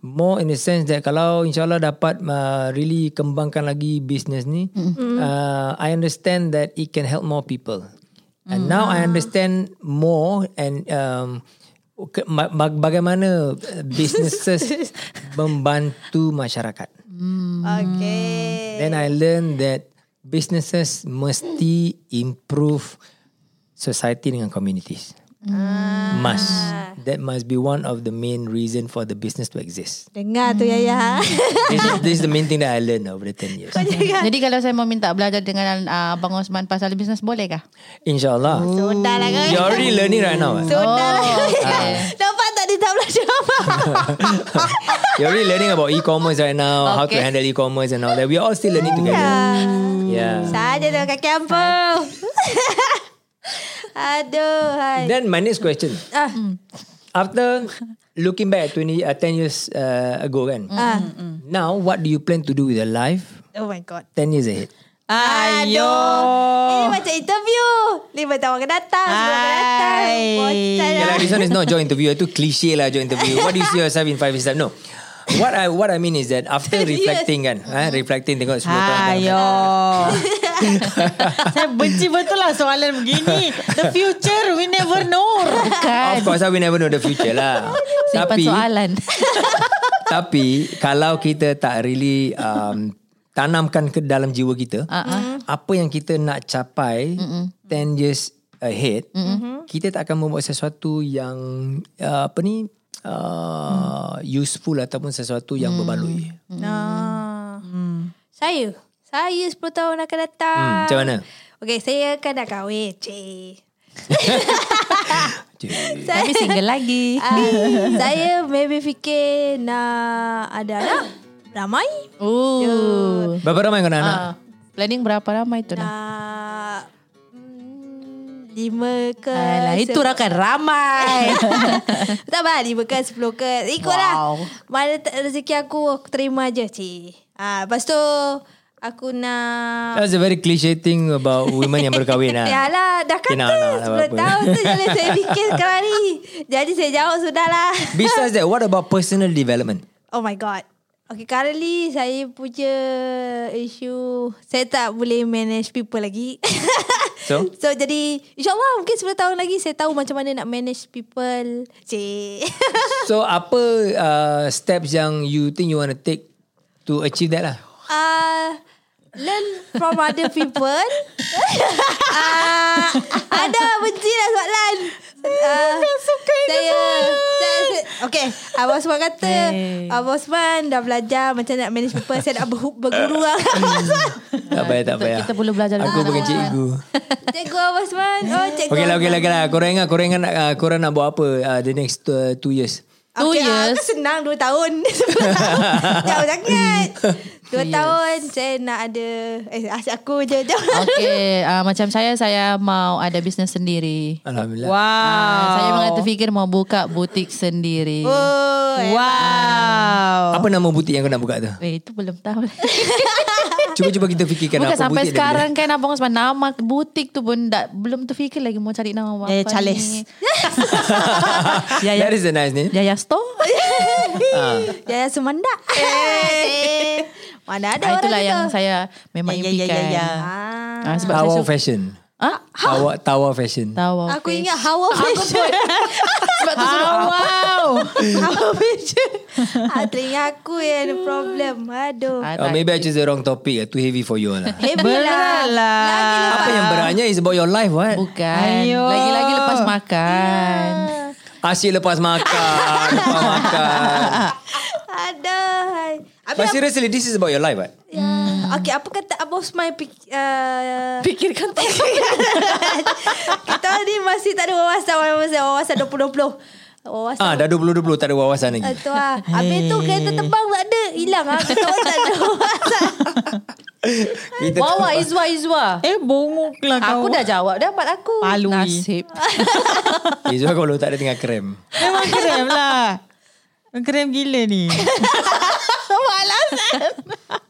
[SPEAKER 1] More in the sense that kalau insyaAllah dapat uh, really kembangkan lagi business ni, uh, I understand that it can help more people. And now I understand more and um, bagaimana businesses membantu masyarakat.
[SPEAKER 2] Okay.
[SPEAKER 1] Then I learned that businesses mesti improve society dengan communities. Must. That must be one of the main reason for the business to exist.
[SPEAKER 2] Dengar tu Yaya.
[SPEAKER 1] This is, this is the main thing that I learned over the 10 years.
[SPEAKER 3] Jadi kalau saya mau minta belajar dengan uh, Abang Osman pasal bisnes boleh kah?
[SPEAKER 1] InsyaAllah.
[SPEAKER 2] Sudah lah kau.
[SPEAKER 1] You're already learning right now. eh?
[SPEAKER 2] Sudah lah.
[SPEAKER 3] okay.
[SPEAKER 2] Tak dia tak belajar apa?
[SPEAKER 1] You're already learning about e-commerce right now, how to
[SPEAKER 3] Okay.
[SPEAKER 1] handle e-commerce and all that. We are all still learning together. Yeah.
[SPEAKER 2] Saja tu kat kampung. Aduh. Hai.
[SPEAKER 1] Then my next question.
[SPEAKER 2] Ah.
[SPEAKER 1] After looking back at 20, uh, 10 years uh, ago kan.
[SPEAKER 2] Ah.
[SPEAKER 1] Now, what do you plan to do with your life
[SPEAKER 2] Oh my god.
[SPEAKER 1] 10 years ahead?
[SPEAKER 4] Ayo.
[SPEAKER 2] Ini macam interview. Lima tahun akan datang. Sebelum akan datang.
[SPEAKER 4] Hai.
[SPEAKER 2] Bosan
[SPEAKER 1] Yeah,
[SPEAKER 2] lah.
[SPEAKER 1] like this one is not job interview. Itu cliche lah job interview. What do you see yourself in five years time? No. What I what I mean is that after reflecting kan, eh, reflecting tengok 10 tahun. akan
[SPEAKER 4] Ayo. Saya benci betul lah soalan begini. The future we never know.
[SPEAKER 1] Of course, we never know the future lah.
[SPEAKER 3] Simpan
[SPEAKER 1] tapi,
[SPEAKER 3] soalan.
[SPEAKER 1] tapi kalau kita tak really um, tanamkan ke dalam jiwa kita,
[SPEAKER 3] Uh-uh.
[SPEAKER 1] apa yang kita nak capai 10 years ahead, kita tak akan membuat sesuatu yang uh, apa ni uh, useful ataupun sesuatu yang berbaloi.
[SPEAKER 2] Nah. Saya. Saya 10 tahun akan datang.
[SPEAKER 1] Hmm, macam mana?
[SPEAKER 2] Okay, saya akan nak kahwin. Cik.
[SPEAKER 3] Tapi single lagi.
[SPEAKER 2] Ah, saya maybe fikir nak ada anak. Ramai.
[SPEAKER 3] Oh.
[SPEAKER 1] Berapa ramai kau nak anak?
[SPEAKER 3] Uh, planning berapa ramai tu nak?
[SPEAKER 2] Nak mm, lima ke
[SPEAKER 3] Alah, itu
[SPEAKER 2] se-
[SPEAKER 3] rakan ramai.
[SPEAKER 2] Tak apa lima ke sepuluh ke Ikutlah
[SPEAKER 3] Wow.
[SPEAKER 2] Mana t- rezeki aku Aku terima je cik ah, Lepas tu Aku nak
[SPEAKER 1] That's a very cliche thing about women yang berkahwin lah.
[SPEAKER 2] Yalah dah kata
[SPEAKER 1] anak lah,
[SPEAKER 2] 10
[SPEAKER 1] apa-apa.
[SPEAKER 2] tahun tu Jadi saya fikir sekarang ni Jadi saya jawab sudah lah
[SPEAKER 1] Besides that, what about personal development?
[SPEAKER 2] Oh my god Okay currently Saya punya Isu Saya tak boleh manage people lagi
[SPEAKER 1] So?
[SPEAKER 2] So jadi InsyaAllah mungkin 10 tahun lagi Saya tahu macam mana nak manage people Cik
[SPEAKER 1] So apa uh, steps yang you think you want to take to achieve that lah?
[SPEAKER 2] uh, learn from other people. uh, ada benci lah soalan. Uh, saya, saya, saya, okay, Abang Osman kata
[SPEAKER 3] Hey.
[SPEAKER 2] Abang Osman dah belajar macam nak manage people Saya nak ber, berguru lah
[SPEAKER 1] Tak payah, tak payah.
[SPEAKER 3] Kita perlu belajar
[SPEAKER 1] Aku bukan cikgu.
[SPEAKER 2] Cikgu Abang Osman Oh cikgu
[SPEAKER 1] Okay lah, okay lah, okay lah. Korang ingat, korang ingat nak, uh, korang nak buat apa uh, the next uh, two years?
[SPEAKER 3] Two
[SPEAKER 2] okay,
[SPEAKER 3] years.
[SPEAKER 2] Aku senang dua tahun Jauh sangat Dua tahun Saya nak ada Eh asyik aku je
[SPEAKER 3] Okay, uh, macam saya, saya mau ada bisnes sendiri.
[SPEAKER 1] Alhamdulillah.
[SPEAKER 3] Uh,
[SPEAKER 4] Wow.
[SPEAKER 3] saya memang terfikir mau buka butik sendiri.
[SPEAKER 2] Oh,
[SPEAKER 4] Wow.
[SPEAKER 1] Apa nama butik yang kau nak buka tu?
[SPEAKER 3] Eh, itu belum tahu.
[SPEAKER 1] Cuba-cuba kita fikirkan
[SPEAKER 3] Bukan
[SPEAKER 1] apa
[SPEAKER 3] sampai
[SPEAKER 1] butik
[SPEAKER 3] sekarang kan Abang Osman nama butik tu pun tak, belum terfikir lagi mau cari nama apa
[SPEAKER 4] Eh,
[SPEAKER 3] ni.
[SPEAKER 4] Charles.
[SPEAKER 1] That
[SPEAKER 3] Yaya,
[SPEAKER 1] is a nice name.
[SPEAKER 3] Yaya Store.
[SPEAKER 1] Ah.
[SPEAKER 2] Yaya Sumanda. Eh. Mana ada
[SPEAKER 3] Ah,
[SPEAKER 2] orang
[SPEAKER 3] itulah
[SPEAKER 2] gitu.
[SPEAKER 3] yang saya memang
[SPEAKER 4] Ya, ya, ya,
[SPEAKER 3] impikan.
[SPEAKER 4] ya, ya.
[SPEAKER 2] Ah.
[SPEAKER 3] Ah, sebab
[SPEAKER 1] Tawa
[SPEAKER 3] saya suka.
[SPEAKER 1] Fashion.
[SPEAKER 3] Ah,
[SPEAKER 1] Tawa, tawa Fashion.
[SPEAKER 3] tawa.
[SPEAKER 2] Aku
[SPEAKER 3] face.
[SPEAKER 2] ingat Hawa Fashion.
[SPEAKER 3] Sebab tu suruh
[SPEAKER 4] wow.
[SPEAKER 2] Hawa Fashion. ah, telinga aku yang ada problem. Aduh.
[SPEAKER 3] Ah,
[SPEAKER 1] Oh, maybe I choose the wrong topic. uh, Too heavy for you lah.
[SPEAKER 2] Heavy
[SPEAKER 4] Berat
[SPEAKER 2] lah.
[SPEAKER 4] lah.
[SPEAKER 2] Lagi lepas.
[SPEAKER 1] Apa yang beratnya is about your life, what?
[SPEAKER 3] Bukan.
[SPEAKER 4] Ayo.
[SPEAKER 3] Lagi-lagi lepas makan.
[SPEAKER 1] Asyik lepas makan. lepas makan.
[SPEAKER 2] Ada. Habis
[SPEAKER 1] But seriously, this is about your life, what?
[SPEAKER 2] Ya. Okay, apa kata Abang Osman pik, uh,
[SPEAKER 3] Fikirkan tak.
[SPEAKER 2] kita ni masih tak ada wawasan wawasan wawasan 2020. Wawasan.
[SPEAKER 1] Ah, dah 2020 tak ada wawasan lagi.
[SPEAKER 2] Itu lah. Habis tu kereta terbang tak ada. Hilang lah. Kita orang tak ada wawasan.
[SPEAKER 1] Kita
[SPEAKER 3] Wawa Izwa Izwa.
[SPEAKER 4] Eh bongok lah kau.
[SPEAKER 3] Aku dah jawab dapat aku.
[SPEAKER 4] Palui.
[SPEAKER 3] Nasib.
[SPEAKER 1] Izwa kalau tak ada tengah krem.
[SPEAKER 4] Memang krem lah. Krem gila ni.
[SPEAKER 2] Alasan.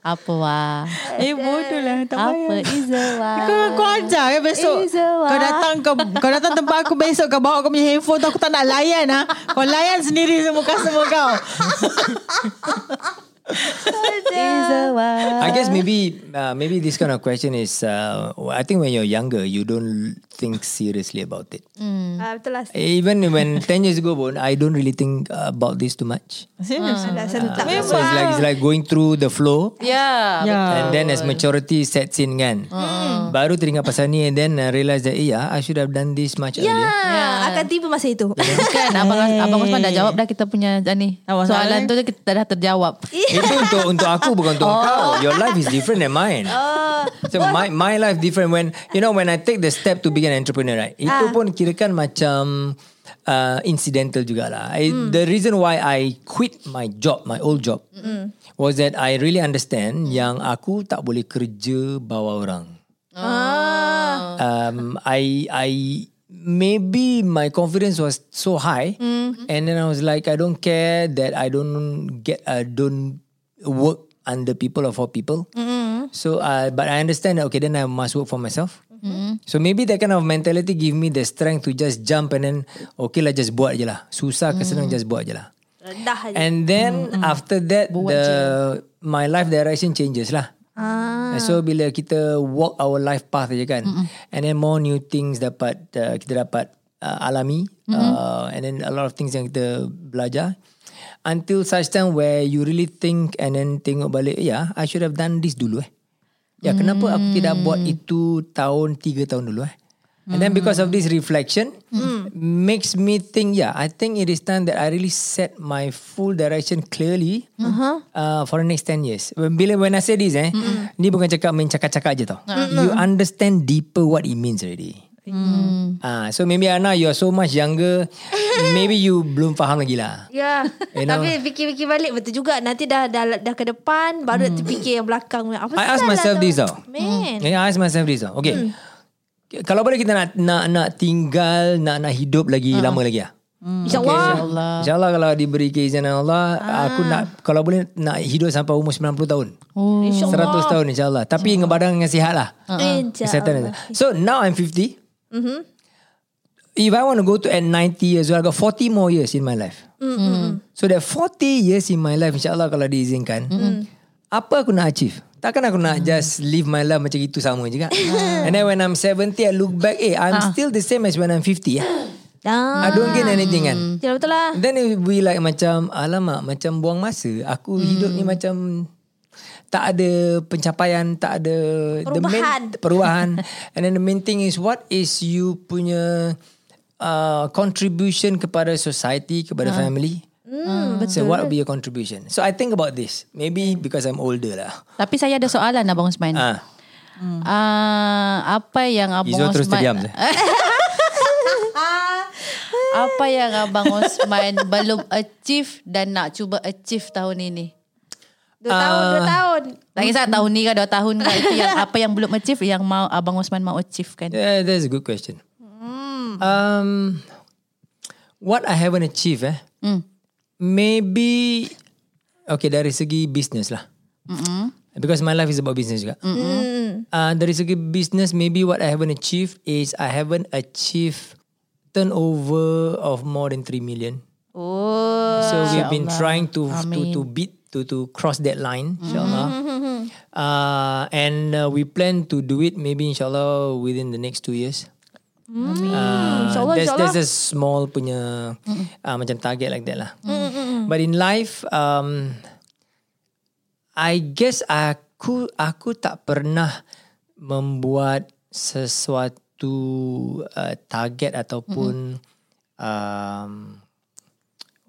[SPEAKER 3] Apa wah?
[SPEAKER 4] Eh bodoh lah Tak
[SPEAKER 3] Apa
[SPEAKER 4] payah
[SPEAKER 3] is a wah?
[SPEAKER 4] kau, kau ajar kan besok. Kau datang kau, kau datang tempat aku besok Kau bawa kau punya handphone tu Aku tak nak layan ha. Kau layan sendiri semua customer kau
[SPEAKER 3] Is?
[SPEAKER 1] I guess maybe uh, maybe this kind of question is uh, I think when you're younger you don't think seriously about it.
[SPEAKER 2] Betul lah.
[SPEAKER 1] Even when 10 years ago pun I don't really think uh, about this too much.
[SPEAKER 2] Dah sentak.
[SPEAKER 1] So it's like it's like going through the flow
[SPEAKER 3] Yeah.
[SPEAKER 4] Ya
[SPEAKER 1] and then as maturity sets in kan. Baru teringat pasal ni and then uh, realize that eh, yeah, I should have done this much
[SPEAKER 2] Ya,
[SPEAKER 1] earlier.
[SPEAKER 2] akan tiba masa itu.
[SPEAKER 3] Kan abang abang Osman dah jawab dah kita punya ni. Soalan tu kita dah terjawab.
[SPEAKER 1] Itu untuk untuk aku bukan untuk kau. Your life is different than mine. So my my life different when you know when I take the step to become an entrepreneur right. Itu pun kirakan macam uh, incidental jugalah. I, The reason why I quit my job, my old job, was that I really understand yang aku tak boleh kerja bawa orang.
[SPEAKER 2] Ah.
[SPEAKER 1] Um, I I maybe my confidence was so high, and then I was like, I don't care that I don't get, I don't work under people or for people. So, uh, but I understand that okay, then I must work for myself. So maybe that kind of mentality give me the strength to just jump and then okay lah just buat je lah. Susah ke senang just buat je lah.
[SPEAKER 2] Rendah aja.
[SPEAKER 1] And then after that the my life direction changes lah. Ah. So bila kita walk our life path je kan. And then more new things dapat uh, kita dapat uh, alami uh, and then a lot of things yang kita belajar until such time where you really think and then tengok balik ya I should have done this dulu eh. Ya kenapa aku tidak buat itu tahun tiga tahun dulu eh. And then because of this reflection makes me think yeah I think it is time that I really set my full direction clearly uh, for the next 10 years. When- Bila when I say this eh ni bukan cakap main cakap-cakap je tau. You understand deeper what it means already. Ah, so maybe Ana you are so much younger maybe you belum faham lagi lah.
[SPEAKER 2] Ya.
[SPEAKER 1] You know.
[SPEAKER 2] Tapi fikir-fikir balik betul juga. Nanti dah dah, dah ke depan baru hmm. terfikir yang belakang. Apa
[SPEAKER 1] I ask myself this tau.
[SPEAKER 2] Man.
[SPEAKER 1] Yeah, I ask myself this tau. Okay. Kalau boleh kita nak nak nak tinggal nak nak hidup lagi lama lagi ah.
[SPEAKER 2] InsyaAllah.
[SPEAKER 3] Allah.
[SPEAKER 1] InsyaAllah kalau diberi keizinan Allah Aku nak Kalau boleh Nak hidup sampai umur 90 tahun
[SPEAKER 3] Oh.
[SPEAKER 1] 100 tahun insyaAllah Tapi dengan badan dengan sihat lah Kesihatan
[SPEAKER 2] InsyaAllah.
[SPEAKER 1] So now I'm 50 If I want to go to at 90 years old I got 40 more years in my life. So that 40 years in my life InsyaAllah kalau diizinkan Apa aku nak achieve? Takkan aku nak just live my life macam itu sama juga And then when I'm 70 I look back Eh I'm still the same as when I'm 50 eh.
[SPEAKER 2] Ah.
[SPEAKER 1] I don't gain anything kan?
[SPEAKER 2] Betul betul lah.
[SPEAKER 1] Then it will be like macam Alamak Macam buang masa. Aku hidup ni macam Tak ada pencapaian Tak ada the
[SPEAKER 2] Perubahan.
[SPEAKER 1] main, Perubahan. And then the main thing is What is you punya uh, Contribution kepada society Kepada family?
[SPEAKER 2] Hmm,
[SPEAKER 1] So what will be your contribution? So I think about this. Maybe because I'm older lah.
[SPEAKER 3] Tapi saya ada soalan Abang Osman.
[SPEAKER 1] ah,
[SPEAKER 3] Ah, apa yang Abang
[SPEAKER 1] Izzul terus
[SPEAKER 3] Osman
[SPEAKER 1] terdiam je.
[SPEAKER 3] Apa yang Abang Osman belum achieve dan nak cuba achieve tahun ini?
[SPEAKER 2] Dua tahun, dua tahun.
[SPEAKER 3] Tak kisah tahun ni ke dua tahun ke itu yang apa yang belum achieve yang mau Abang Osman mau achieve kan.
[SPEAKER 1] yeah, That's a good question um, What I haven't achieved eh
[SPEAKER 3] Hmm.
[SPEAKER 1] Maybe Okay dari segi business lah Because my life is about business juga uh, Dari segi business Maybe what I haven't achieved Is I haven't achieved Turnover of more than 3 million
[SPEAKER 2] Oh.
[SPEAKER 1] So we've been
[SPEAKER 3] InsyaAllah.
[SPEAKER 1] trying to to
[SPEAKER 3] Amin.
[SPEAKER 1] to beat to to cross that line, inshallah. uh, and uh, we plan to do it maybe inshallah within the next two years. Uh,
[SPEAKER 2] InsyaAllah,
[SPEAKER 1] there's, there's a small punya uh, macam target like that lah. But in life, um, I guess aku aku tak pernah membuat sesuatu uh, target ataupun um,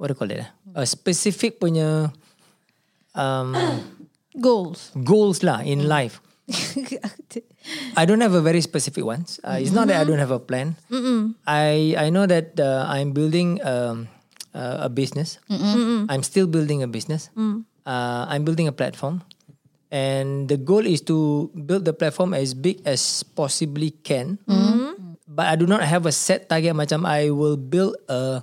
[SPEAKER 1] what do you call it? eh? A specific punya um,
[SPEAKER 3] Goals.
[SPEAKER 1] goals lah in life. I don't have a very specific ones. Uh, it's not that I don't have a plan. I I know that uh, I'm building um, uh, a business. I'm still building a business. Uh, I'm building a platform, and the goal is to build the platform as big as possibly can. But I do not have a set target. Macam I will build a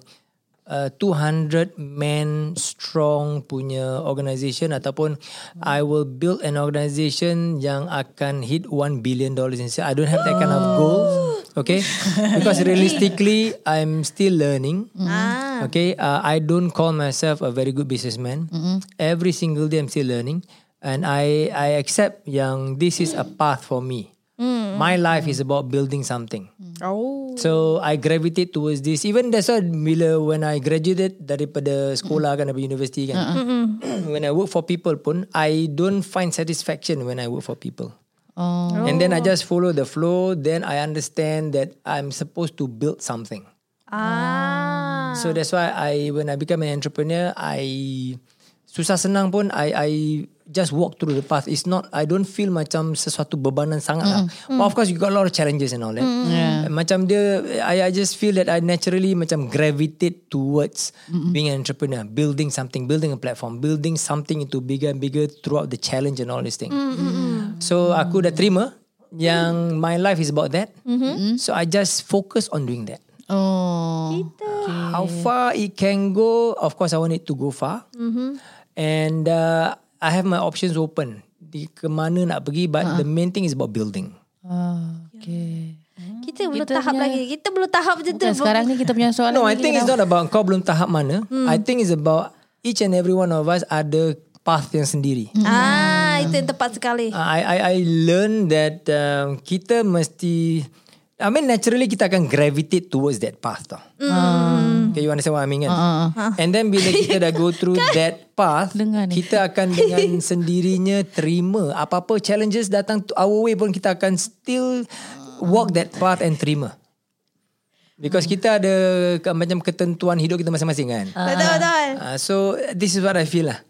[SPEAKER 1] uh, 200 men strong punya organisation ataupun I will build an organisation yang akan hit 1 billion dollars in sales. I don't have that kind of goal. Okay? Because realistically I'm still learning.
[SPEAKER 2] Ah.
[SPEAKER 1] Okay, uh, I don't call myself a very good businessman. Every single day I'm still learning, and I I accept yang this is a path for me. My life is about building something.
[SPEAKER 2] Oh.
[SPEAKER 1] So I gravitate towards this. Even that's why bila when I graduated daripada sekolah kan daripada university kan. when I work for people pun I don't find satisfaction when I work for people.
[SPEAKER 3] Oh.
[SPEAKER 1] And then I just follow the flow. Then I understand that I'm supposed to build something.
[SPEAKER 2] Ah.
[SPEAKER 1] So that's why I when I become an entrepreneur, I susah senang pun I I just walk through the path. It's not I don't feel macam sesuatu bebanan sangat lah. But of course you got a lot of challenges and all that.
[SPEAKER 3] Yeah.
[SPEAKER 1] Macam dia I I just feel that I naturally macam gravitate towards being an entrepreneur, building something, building a platform, building something into bigger and bigger throughout the challenge and all these things. So aku dah terima yang my life is about that. So I just focus on doing that.
[SPEAKER 3] Oh.
[SPEAKER 1] How far it can go, of course I want it to go far. And uh, I have my options open. Di ke mana nak pergi but the main thing is about building.
[SPEAKER 3] Ah, okay.
[SPEAKER 2] Kita belum
[SPEAKER 3] Kita
[SPEAKER 2] tahap
[SPEAKER 3] punya-
[SPEAKER 2] lagi. Kita belum tahap macam tu.
[SPEAKER 3] Sekarang ni kita punya soalan
[SPEAKER 1] No, I think it's not about kau belum tahap mana. I think it's about each and every one of us ada path yang sendiri.
[SPEAKER 2] Ah, itu yang tepat sekali.
[SPEAKER 1] Uh, I I I learn that um, kita mesti I mean naturally kita akan gravitate towards that path tau. Okay, you understand what I mean kan? And then bila kita dah go through that path,
[SPEAKER 3] Dengar ni.
[SPEAKER 1] kita akan dengan sendirinya terima apa-apa challenges datang to our way pun kita akan still walk that path and terima. Because kita ada ke- macam ketentuan hidup kita masing-masing kan.
[SPEAKER 2] Betul betul.
[SPEAKER 1] Uh, so this is what I feel lah.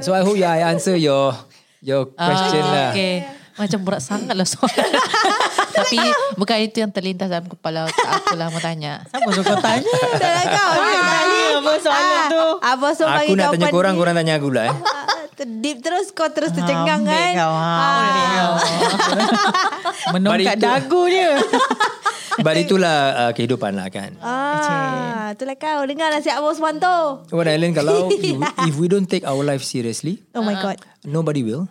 [SPEAKER 1] So I hope yeah, I answer your your question lah.
[SPEAKER 3] Ah, Okay. Macam berat sangat lah soalan. Tapi bukan itu yang terlintas dalam kepala otak aku lah mau tanya.
[SPEAKER 4] Siapa suka tanya?
[SPEAKER 2] Dah lah kau.
[SPEAKER 4] Kali apa soalan
[SPEAKER 2] Ah,
[SPEAKER 4] tu?
[SPEAKER 2] Abang so
[SPEAKER 1] Aku nak
[SPEAKER 2] kau
[SPEAKER 1] tanya korang, korang tanya aku lah eh.
[SPEAKER 2] Ah, Deep terus kau terus tercengang kan.
[SPEAKER 4] kau, ha, ambil kau. Menongkat
[SPEAKER 1] But itu-
[SPEAKER 4] dagu dia.
[SPEAKER 1] But itulah uh, kehidupan lah kan.
[SPEAKER 2] Ah, itulah kau. Dengar nasihat Abang Osman tu.
[SPEAKER 1] What I kalau if, if we don't take our life seriously,
[SPEAKER 2] Oh my god.
[SPEAKER 1] nobody will.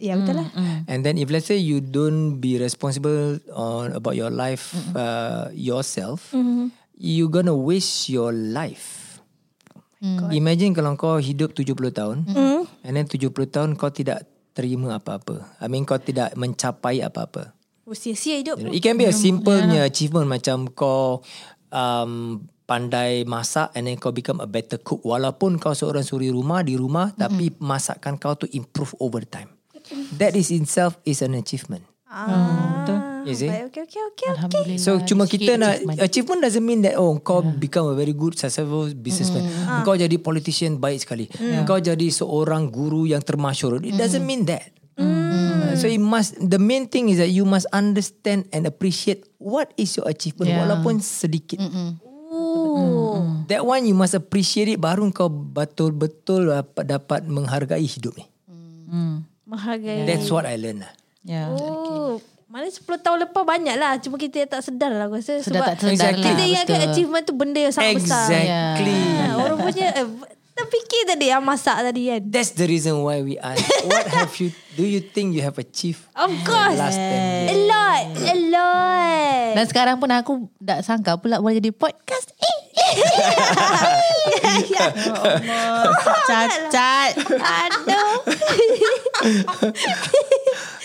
[SPEAKER 2] Ya betul lah.
[SPEAKER 1] And then if let's say you don't be responsible on about your life uh, yourself, you gonna waste your life. Imagine kalau kau hidup 70 tahun and then 70 tahun kau tidak terima apa-apa. I mean kau tidak mencapai apa-apa.
[SPEAKER 2] Oh, sia-sia hidup.
[SPEAKER 1] You know, It can be a simplenya achievement macam kau um, pandai masak and then kau become a better cook. Walaupun kau seorang suri rumah di rumah mm-hmm. tapi masakan kau tu improve over time. That is itself is an achievement.
[SPEAKER 2] Ah,
[SPEAKER 1] You see?
[SPEAKER 2] baik, Okay, okay, okay.
[SPEAKER 3] Alhamdulillah.
[SPEAKER 1] So cuma kita nak
[SPEAKER 3] achievement.
[SPEAKER 1] achievement doesn't mean that oh kau become a very good successful businessman. Kau jadi politician baik sekali. Kau jadi seorang guru yang termasyur. It doesn't mean that. Uh, So it must the main thing is that you must understand and appreciate what is your achievement
[SPEAKER 3] Yeah.
[SPEAKER 1] walaupun sedikit.
[SPEAKER 2] Ooh.
[SPEAKER 1] That one you must appreciate it baru kau betul-betul dapat dapat menghargai hidup ni.
[SPEAKER 2] Menghargai.
[SPEAKER 1] That's what I learn lah.
[SPEAKER 4] Ya.
[SPEAKER 2] Oh. Mana 10 tahun lepas banyak lah. Cuma kita tak sedar lah aku rasa.
[SPEAKER 3] Sudah
[SPEAKER 2] Sebab
[SPEAKER 3] tak sedar
[SPEAKER 1] Exactly.
[SPEAKER 3] lah.
[SPEAKER 2] kita ingatkan
[SPEAKER 3] betul.
[SPEAKER 2] achievement tu benda yang sangat besar.
[SPEAKER 1] Exactly.
[SPEAKER 2] Ah, orang punya eh, terfikir tadi yang masak tadi kan.
[SPEAKER 1] That's the reason why we ask. What have you do you think you have achieved?
[SPEAKER 2] Of course.
[SPEAKER 1] Last 10 years.
[SPEAKER 2] A lot. A lot.
[SPEAKER 3] Dan sekarang pun aku tak sangka pula boleh jadi podcast. Eh.
[SPEAKER 4] Cacat.
[SPEAKER 2] Aduh.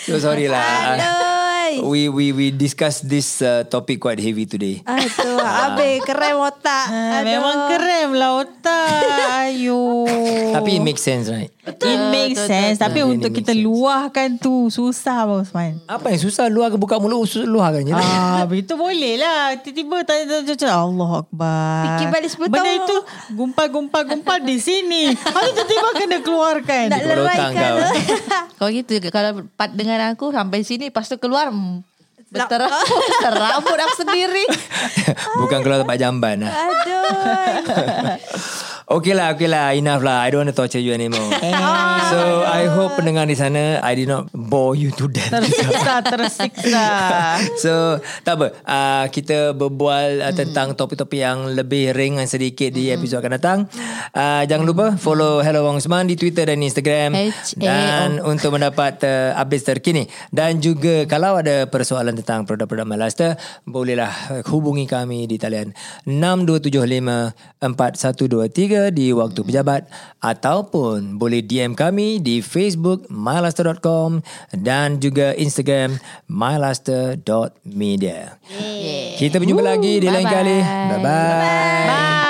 [SPEAKER 1] So sorry lah.
[SPEAKER 2] Aduh.
[SPEAKER 1] We we we discuss this uh, topic quite heavy today.
[SPEAKER 2] Aduh. Habis kerem otak.
[SPEAKER 4] Ah,
[SPEAKER 2] Aduh.
[SPEAKER 4] Memang keren lah otak. Ayo.
[SPEAKER 1] Tapi it makes sense right?
[SPEAKER 4] It makes sense. Tapi
[SPEAKER 1] Really
[SPEAKER 4] untuk kita
[SPEAKER 1] sense.
[SPEAKER 4] luahkan tu susah Abang Osman.
[SPEAKER 1] Apa yang susah luar ke buka mulut usus luahkan je. lah.
[SPEAKER 4] Ah, begitu boleh lah. Tiba-tiba tanya tanya tanya Allah Akbar.
[SPEAKER 2] Fikir balik 10
[SPEAKER 4] Benda
[SPEAKER 2] tahun.
[SPEAKER 4] itu gumpal-gumpal-gumpal di sini. Habis tiba-tiba kena keluarkan.
[SPEAKER 2] Nak leraikan.
[SPEAKER 1] kau.
[SPEAKER 3] Kalau gitu kalau part dengan aku sampai sini lepas tu keluar mm, berterabut terabut aku sendiri.
[SPEAKER 1] Bukan keluar tempat jamban lah.
[SPEAKER 2] Aduh.
[SPEAKER 1] Okay lah, okay lah. Enough lah. I don't want to torture you anymore. so, I hope pendengar di sana, I did not bore you to death.
[SPEAKER 4] Tersiksa, tersiksa.
[SPEAKER 1] so, tak apa. Uh, kita berbual uh, tentang topik-topik yang lebih ringan sedikit di episod akan datang. Uh, jangan lupa follow Hello Wong Usman di Twitter dan Instagram.
[SPEAKER 3] H-A-O.
[SPEAKER 1] Dan untuk mendapat uh, update terkini. Dan juga kalau ada persoalan tentang produk-produk Malaster, bolehlah hubungi kami di talian 6275 4123 di waktu pejabat ataupun boleh DM kami di Facebook mylaster.com dan juga Instagram mylaster.media. Kita berjumpa lagi di lain
[SPEAKER 3] Bye-bye.
[SPEAKER 1] kali. Bye-bye.
[SPEAKER 3] Bye.